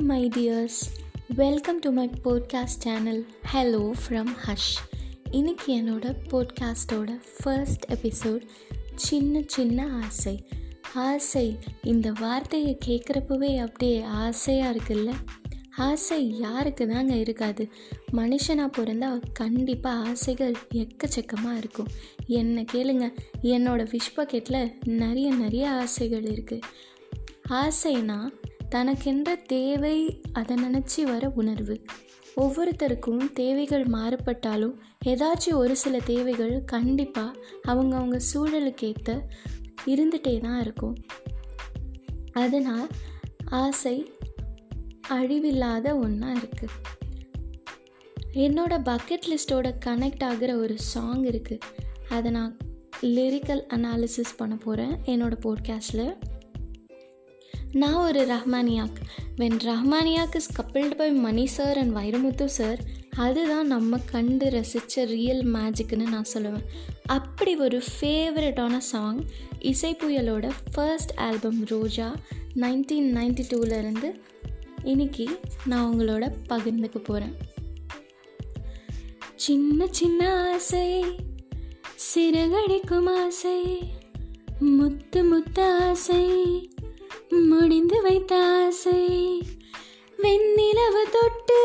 My dears welcome to my podcast channel hello from Hush இன்னைக்கு என்னோட போட்காஸ்டோட first episode சின்ன சின்ன ஆசை. ஆசை இந்த வார்த்தையை கேட்குறப்பவே அப்படியே ஆசையாக இருக்குல்ல? ஆசை யாருக்கு தாங்க இருக்காது. மனுஷனாக பிறந்தா கண்டிப்பாக ஆசைகள் எக்கச்சக்கமாக இருக்கும். என்ன கேளுங்க என்னோடய விஷ் பக்கெட்டில் நிறைய நிறைய ஆசைகள் இருக்குது ஆசைனா தனக்கென்ற தேவை அதை நினச்சி வர உணர்வு. ஒவ்வொருத்தருக்கும் தேவைகள் மாறுபட்டாலும் ஏதாச்சும் ஒரு சில தேவைகள் கண்டிப்பாக அவங்கவுங்க சூழலுக்கேற்ற இருந்துகிட்டே தான் இருக்கும். அதனால் ஆசை அழிவில்லாத ஒன்றா இருக்குது என்னோட பக்கெட் லிஸ்ட்டோட கனெக்ட் ஆகிற ஒரு சாங் இருக்குது அதை நான் லிரிக்கல் அனாலிசிஸ் பண்ண போகிறேன் என்னோடய போட்காஸ்டில் நான் ஒரு Rahmaniac. When Rahmaniac is coupled by Mani sir and Vairamuthu sir அதுதான் நம்ம கண்டு ரசித்த ரியல் மேஜிக்னு நான் சொல்லுவேன். அப்படி ஒரு ஃபேவரட்டான சாங் இசை புயலோட first album Roja nineteen ninety டூலேருந்து இன்னைக்கு நான் உங்களோட பகிர்ந்துக்க போகிறேன் சின்ன சின்ன ஆசை சிறகடிக்கும் ஆசை முத்து முத்த ஆசை முடிந்து வைத்த ஆசை. வெண்ணிலவு தொட்டு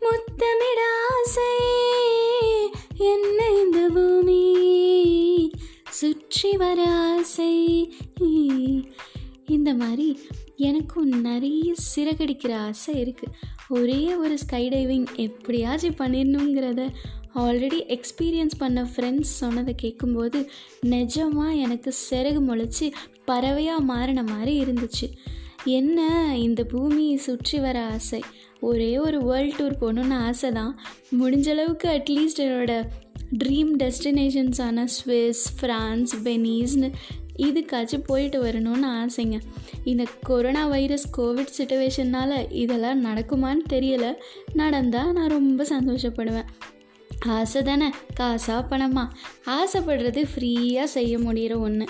முத்தமிட ஆசை. என்ன இந்த பூமி சுற்றி வர ஆசை. இந்த மாதிரி எனக்கும் நிறைய சிறகடிக்கிற ஆசை இருக்குது ஒரே ஒரு ஸ்கை டைவிங் எப்படியாச்சும் பண்ணிடணுங்கிறத ஆல்ரெடி எக்ஸ்பீரியன்ஸ் பண்ண ஃப்ரெண்ட்ஸ் சொன்னதை கேட்கும்போது நிஜமாக எனக்கு சிறகு முளைச்சி பறவையாக மாறின மாதிரி இருந்துச்சு. என்ன இந்த பூமியை சுற்றி வர ஆசை? ஒரே ஒரு வேர்ல்ட் டூர் போகணுன்னு ஆசை தான் முடிஞ்சளவுக்கு அட்லீஸ்ட் என்னோடய ட்ரீம் டெஸ்டினேஷன்ஸான ஸ்விஸ் ஃப்ரான்ஸ் வெனீஸ்னு இதுக்காச்சும் போயிட்டு வரணும்னு ஆசைங்க. இந்த கொரோனா வைரஸ் கோவிட் சுச்சுவேஷன்னால் இதெல்லாம் நடக்குமான்னு தெரியலை. நடந்தால் நான் ரொம்ப சந்தோஷப்படுவேன். ஆசை தானே? காசா பணமா? ஆசைப்படுறது ஃப்ரீயாக செய்ய முடிகிற ஒன்று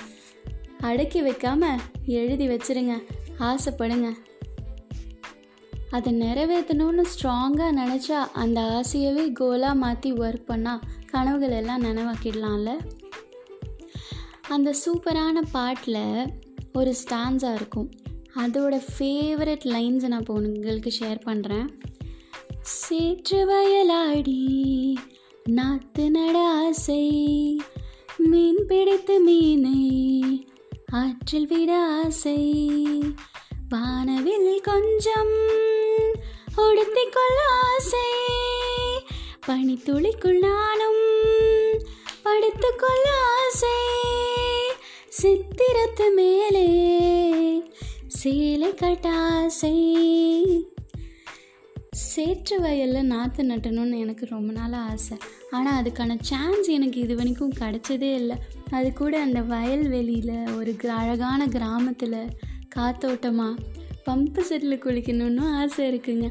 அடக்கி வைக்காமல் எழுதி வச்சுருங்க. ஆசைப்படுங்க. அதை நிறைவேற்றணும்னு ஸ்ட்ராங்காக நினச்சா அந்த ஆசையவே கோலாக மாற்றி ஒர்க் பண்ணால் கனவுகள் எல்லாம் நினைவாக்கிடலாம்ல? அந்த சூப்பரான பாட்டில் ஒரு ஸ்டான்ஸாக இருக்கும். அதோட ஃபேவரட் லைன்ஸை நான் இப்போ உங்களுக்கு ஷேர் பண்ணுறேன் சேற்று வயலாடி நாத்து நட ஆசை மீன் பிடித்து மீனை ஆற்றில் விட ஆசை வானவில் கொஞ்சம் உடுத்திக்கொள்ள ஆசை பனித்துளிக்குள் நானும் படுத்துக்கொள்ள ஆசை. சித்திரத்து மேலே சேலை கட்டாசை. சேற்று வயலில் நாற்று நட்டணும்னு எனக்கு ரொம்ப நாள் ஆசை. ஆனால் அதுக்கான சான்ஸ் எனக்கு இது வரைக்கும் கிடச்சதே இல்லை. அது கூட அந்த வயல்வெளியில் ஒரு அழகான கிராமத்தில் காத்தோட்டமாக பம்பு செட்டில் குளிக்கணும்னு ஆசை இருக்குங்க.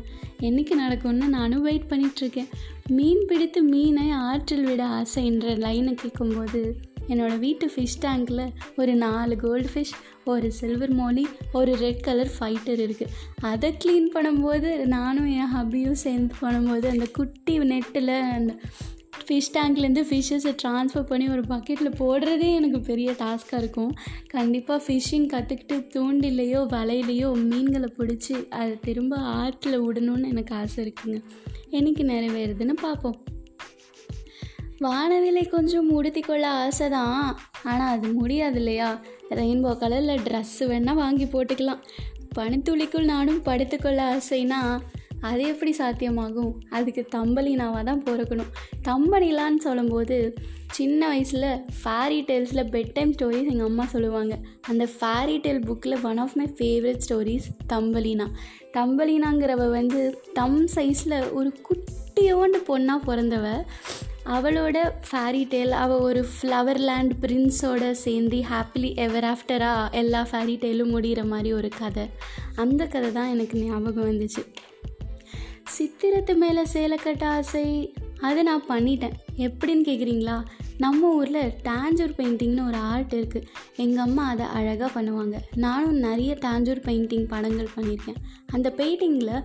என்றைக்கு நடக்கும்னு நானும் வெயிட் பண்ணிகிட்ருக்கேன் மீன் பிடித்து மீனை ஆற்றில் விட ஆசைன்ற லைனை கேட்கும்போது என்னோடய வீட்டு ஃபிஷ் டேங்கில் ஒரு நாலு கோல்டு ஃபிஷ் ஒரு சில்வர் மோலி ஒரு ரெட் கலர் ஃபைட்டர் இருக்குது அதை க்ளீன் பண்ணும்போது நானும் என் ஹப்பியும் சேர்ந்து பண்ணும்போது அந்த குட்டி நெட்டில் அந்த ஃபிஷ் டேங்க்லேருந்து ஃபிஷ்ஷஸை ட்ரான்ஸ்ஃபர் பண்ணி ஒரு பக்கெட்டில் போடுறதே எனக்கு பெரிய டாஸ்க்காக இருக்கும். கண்டிப்பாக ஃபிஷ்ஷிங் கற்றுக்கிட்டு தூண்டிலையோ வலையிலையோ மீன்களை பிடிச்சி அதை திரும்ப ஆற்றில் விடணும்னு எனக்கு ஆசை இருக்குங்க. எனக்கு நிறைவேறுதுன்னு பார்ப்போம். வானவிலை கொஞ்சம் உடுத்திக்கொள்ள ஆசை தான் ஆனால் அது முடியாது இல்லையா ரெயின்போ கலரில் ட்ரெஸ்ஸு வேணால் வாங்கி போட்டுக்கலாம். பனித்துளிக்குள் நானும் படுத்துக்கொள்ள ஆசைனா அது எப்படி சாத்தியமாகும்? அதுக்கு தம்பலினாவாக தான் பிறக்கணும். தம்பலிலான்னு சொல்லும்போது சின்ன வயசில் ஃபேரி டெய்ல்ஸில் பெட் டைம் ஸ்டோரிஸ் எங்கள் அம்மா சொல்லுவாங்க. அந்த ஃபேரி டெய்ல் புக்கில் one of my favourite stories Thumbelina தம்பலினாங்கிறவ வந்து தம் சைஸில் ஒரு குட்டியோண்டு பொண்ணாக பிறந்தவ அவளோட ஃபேரி டேல் அவள் ஒரு ஃப்ளவர் லேண்ட் பிரின்ஸோட சேர்ந்து ஹாப்பிலி எவர் ஆஃப்டராக எல்லா ஃபேரி டேலும் முடிகிற மாதிரி ஒரு கதை. அந்த கதை தான் எனக்கு ஞாபகம் வந்துச்சு. சித்திரத்து மேலே சேலை கட்ட ஆசை அதை நான் பண்ணிட்டேன். எப்படின்னு கேட்குறீங்களா நம்ம ஊரில் டாஞ்சூர் பெயிண்டிங்னு ஒரு ஆர்ட் இருக்குது எங்கள் அம்மா அதை அழகாக பண்ணுவாங்க. நானும் நிறைய டேஞ்சூர் பெயிண்டிங் படங்கள் பண்ணியிருக்கேன். அந்த பெயிண்டிங்கில்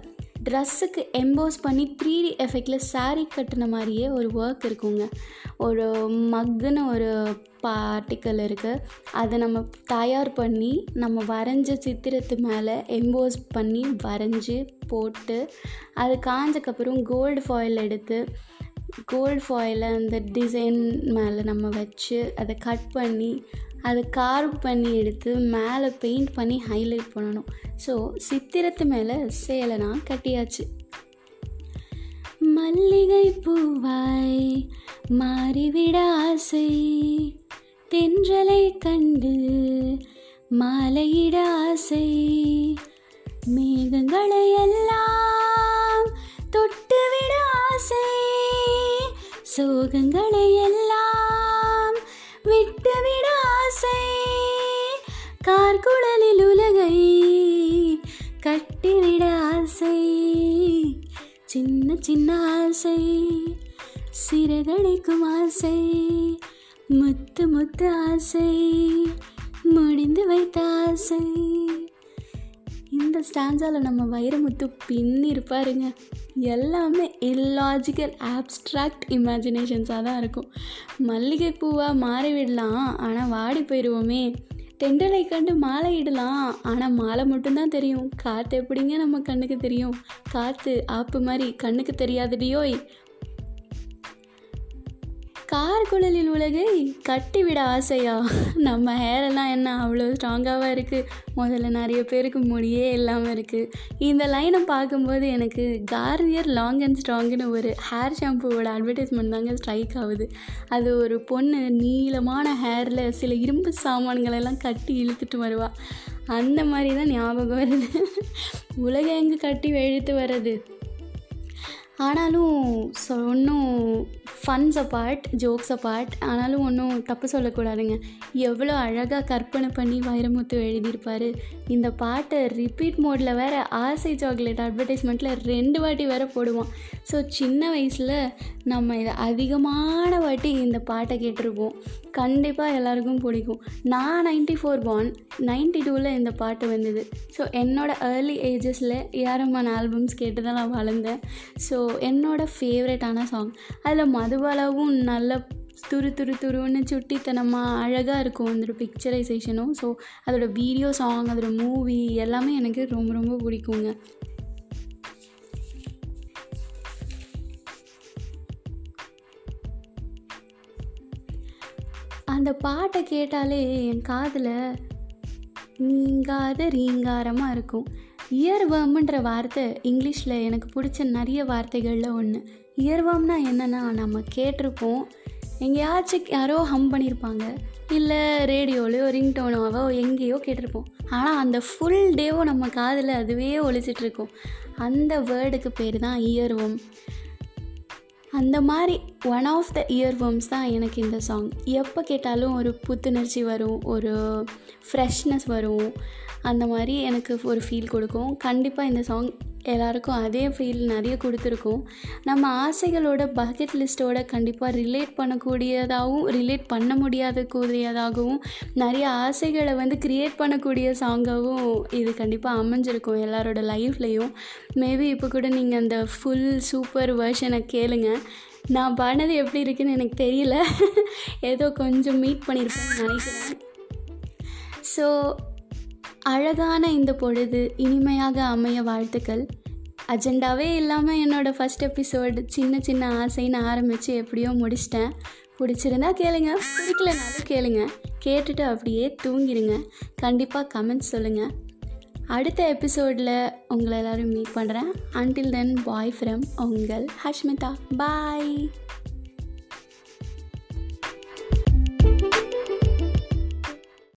ட்ரெஸ்ஸுக்கு எம்போஸ் பண்ணி த்ரீ டி எஃபெக்டில் சாரீ கட்டின மாதிரியே ஒரு ஒர்க் இருக்குங்க. ஒரு மக்குன்னு ஒரு பார்ட்டிக்கல் இருக்குது அதை நம்ம தயார் பண்ணி நம்ம வரைஞ்ச சித்திரத்து மேலே எம்போஸ் பண்ணி வரைஞ்சி போட்டு அது காஞ்சக்கப்புறம் கோல்டு ஃபாயில் எடுத்து கோல்டு ஃபாயிலை அந்த டிசைன் மேலே நம்ம வச்சு அதை கட் பண்ணி அதை கார்வ் பண்ணி எடுத்து மேலே பெயிண்ட் பண்ணி ஹைலைட் பண்ணணும். ஸோ சித்திரத்து மேலே சேலை நான் கட்டியாச்சு. மல்லிகை பூவாய் மாறிவிட ஆசை. தென்றலை கண்டு மாலையிட ஆசை. மேகங்களை எல்லாம் தொட்டுவிட ஆசை. சோகங்களை எல்லாம் ஆசை. கார்குழலில் உலகை கட்டிவிட ஆசை. சின்ன சின்ன ஆசை சிறகடிக்கும் ஆசை முத்து முத்து ஆசை முடிந்து வைத்த ஆசை. இந்த ஸ்டாஞ்சாவில் நம்ம வைரமுத்து பின்னி இருப்பாருங்க. எல்லாமே இல்லாஜிக்கல் ஆப்ஸ்ட்ராக்ட் இமேஜினேஷன்ஸாக தான் இருக்கும். மல்லிகை பூவாக மாறி விடலாம் ஆனால் வாடி போயிடுவோமே தெண்டலை கண்டு மாலை இடலாம் ஆனால் மாலை மட்டும்தான் தெரியும். காற்று எப்படிங்க நம்ம கண்ணுக்கு தெரியும்? காற்று ஆப்பு மாதிரி கண்ணுக்கு தெரியாதடியோய் கார் குழலில் உலகை கட்டிவிட ஆசையா? நம்ம ஹேரெல்லாம் என்ன அவ்வளோ ஸ்ட்ராங்காக இருக்குது முதல்ல நிறைய பேருக்கு முடியே இல்லாமல் இருக்குது இந்த லைனை பார்க்கும்போது எனக்கு கார்னியர் லாங் அண்ட் ஸ்ட்ராங்குன்னு ஒரு ஹேர் ஷாம்புவோட அட்வர்டைஸ்மெண்ட் தாங்க ஸ்ட்ரைக் ஆகுது. அது ஒரு பொண்ணு நீளமான ஹேரில் சில இரும்பு சாமான்களெல்லாம் கட்டி இழுத்துட்டு வருவா. அந்த மாதிரி தான் ஞாபகம் வருது. உலக எங்கே கட்டி வெழுத்து வர்றது? ஆனாலும் சொன்னும் ஒன்றும் ஃபன்ஸ் அப்பார்ட் ஜோக்ஸ் அப்பார்ட் ஆனாலும் ஒன்றும் தப்பு சொல்லக்கூடாதுங்க. எவ்வளோ அழகாக கற்பனை பண்ணி வைரமுத்து எழுதியிருப்பார். இந்த பாட்டை ரிப்பீட் மோடில் வேறு ஆசை சாக்லேட் அட்வர்டைஸ்மெண்ட்டில் ரெண்டு வாட்டி வேறு போடுவோம் ஸோ சின்ன வயசில் நம்ம இதை அதிகமான வாட்டி இந்த பாட்டை கேட்டிருப்போம். கண்டிப்பாக எல்லாருக்கும் பிடிக்கும். நான் நைன்டி ஃபோர் பான் நைன்டி டூவில் இந்த பாட்டு வந்தது. ஸோ என்னோடய ஏர்லி ஏஜஸில் ஏஆர்எம்மான் ஆல்பம்ஸ் கேட்டு தான் நான் வளர்ந்தேன். ஸோ என்னோடய ஃபேவரட்டான சாங் அதில் மதுபாலாவும் நல்ல துரு துரு துருன்னு சுட்டித்தனமாக அழகாக இருக்கும். அந்த பிக்சரைசேஷனும் ஸோ அதோடய வீடியோ சாங் அதோடய மூவி எல்லாமே எனக்கு ரொம்ப ரொம்ப பிடிக்குங்க. அந்த பாட்டை கேட்டாலே என் காதில் நீங்காத ரீங்காரமாக இருக்கும். இயர்வம்ன்ற வார்த்தை இங்கிலீஷில் எனக்கு பிடிச்ச நிறைய வார்த்தைகளில் ஒன்று இயர்வம்னா என்னென்னா நம்ம கேட்டிருப்போம். எங்கேயாச்சும் யாரோ ஹம் பண்ணியிருப்பாங்க இல்லை ரேடியோலையோ ரிங்டோனோவோ எங்கேயோ கேட்டிருப்போம். ஆனால் அந்த ஃபுல் டேவோ நம்ம காதில் அதுவே ஒழிச்சிட்ருக்கோம் அந்த வேர்டுக்கு பேர் தான் இயர்வம். அந்த மாதிரி one of the earworms தான் எனக்கு இந்த சாங் எப்போ கேட்டாலும் ஒரு புத்துணர்ச்சி வரும் ஒரு ஃப்ரெஷ்னஸ் வரும். அந்த மாதிரி எனக்கு ஒரு ஃபீல் கொடுக்கும். கண்டிப்பாக இந்த சாங் எல்லாருக்கும் அதே ஃபீல் நிறைய கொடுத்துருக்கோம். நம்ம ஆசைகளோட பக்கெட் லிஸ்ட்டோட கண்டிப்பாக ரிலேட் பண்ணக்கூடியதாகவும் ரிலேட் பண்ண முடியாத கூடியதாகவும் நிறைய ஆசைகளை வந்து க்ரியேட் பண்ணக்கூடிய சாங்காகவும் இது கண்டிப்பாக அமைஞ்சிருக்கும் எல்லாரோட லைஃப்லேயும் மேபி இப்போ கூட நீங்கள் அந்த ஃபுல் சூப்பர் வேர்ஷனை கேளுங்க. நான் பாடினது எப்படி இருக்குன்னு எனக்கு தெரியல. ஏதோ கொஞ்சம் மீட் பண்ணியிருப்பேன்னு நினைக்கிறேன். ஸோ அழகான இந்த பொழுது இனிமையாக அமைய வாழ்த்துக்கள். அஜெண்டாவே இல்லாமல் என்னோடய ஃபஸ்ட் எபிசோடு சின்ன சின்ன ஆசைன்னு ஆரம்பித்து எப்படியோ முடிச்சிட்டேன். பிடிச்சிருந்தா கேளுங்க பிடிக்கலனாலும் கேளுங்க. கேட்டுட்டு அப்படியே தூங்கிடுங்க கண்டிப்பாக கமெண்ட்ஸ் சொல்லுங்கள் அடுத்த எபிசோடில் உங்களை எல்லோரும் மீட் பண்ணுறேன் அன்டில் தென் பாய் ஃப்ரம் உங்கள் ஹஷ்மிதா. பாய்